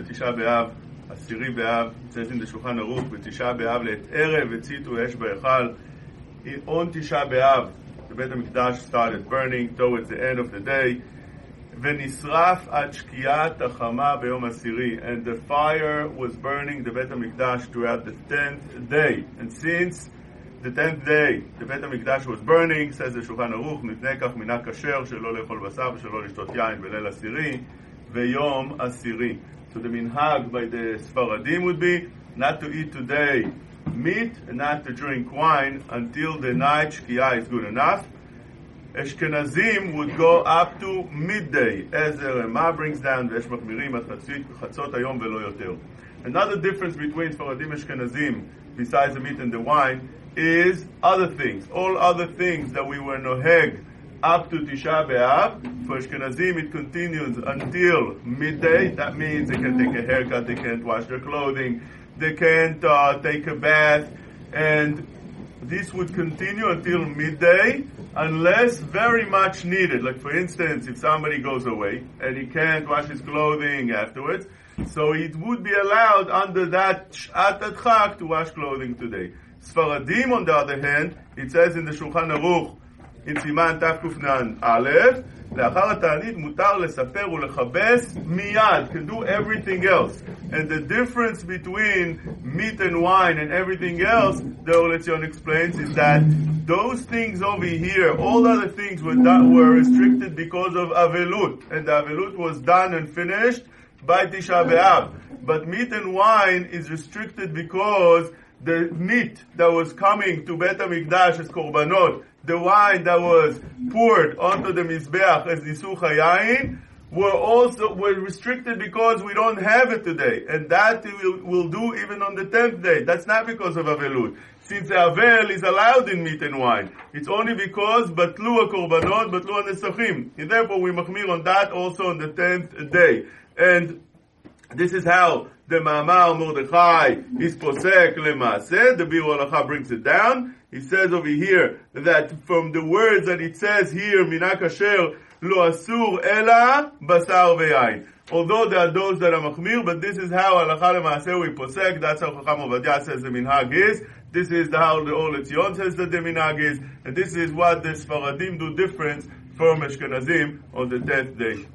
בתשעה באב, עשירי באב, it says in the שולחן ערוך, בתשעה באב לעת ערב הציתו אש בהיכל. On תשעה באב, the בית המקדש started burning towards the end of the day, ונשרף עד שקיעת החמה ביום עשירי, and the fire was burning the בית המקדש throughout the tenth day, and since the tenth day, the בית המקדש was burning, says the שולחן ערוך, מפני כך מנהג כשר שלא לאכול בשר ושלא לשתות יין בליל עשירי ויום עשירי. So the minhag by the Sfaradim would be not to eat today meat and not to drink wine until the night shkia is good enough. Ashkenazim would go up to midday, as the Rema brings down, ויש מחמירים עד חצות היום ולא יותר. Another difference between Sfaradim and Ashkenazim, besides the meat and the wine, is other things. All other things that we were noheg up to Tisha B'Av. For Ashkenazim, it continues until midday. That means they can take a haircut, they can't wash their clothing, they can't uh, take a bath, and this would continue until midday unless very much needed. Like for instance, if somebody goes away and he can't wash his clothing afterwards, so it would be allowed under that Shat to wash clothing today. Sfaradim, on the other hand, it says in the Shulchan Aruch, עם סימן תקנ"א, לאחר התענית מותר לספר ולכבס מיד, can do everything else. And the difference between meat and wine and everything else, the Or Letzion explains, is that those things over here, all other things were, done, were restricted because of Avelut. And the Avelut was done and finished by Tisha B'Av. But meat and wine is restricted because the meat that was coming to Bet HaMikdash as korbanot, the wine that was poured onto the Mizbeach as Nisuch HaYayin, were also were restricted because we don't have it today. And that we'll, we'll do even on the tenth day. That's not because of Avelut. Since the Avel is allowed in meat and wine. It's only because Batlu HaKorbanot, Batlu HaNesachim. And therefore we machmir on that also on the tenth day. And this is how the Ma'amar Mordechai is posek lemaaseh. The Biur Halacha brings it down. He says over here that from the words that it says here, Mina Kasher lo asur ela basar ve'ayin. Although there are those that are machmir, but this is how halacha lemaaseh we posek. That's how Chacham Ovadia says the minhag is. This is the, how the Or Letzion says that the minhag is, and this is what the Sfaradim do different from Ashkenazim on the tenth day.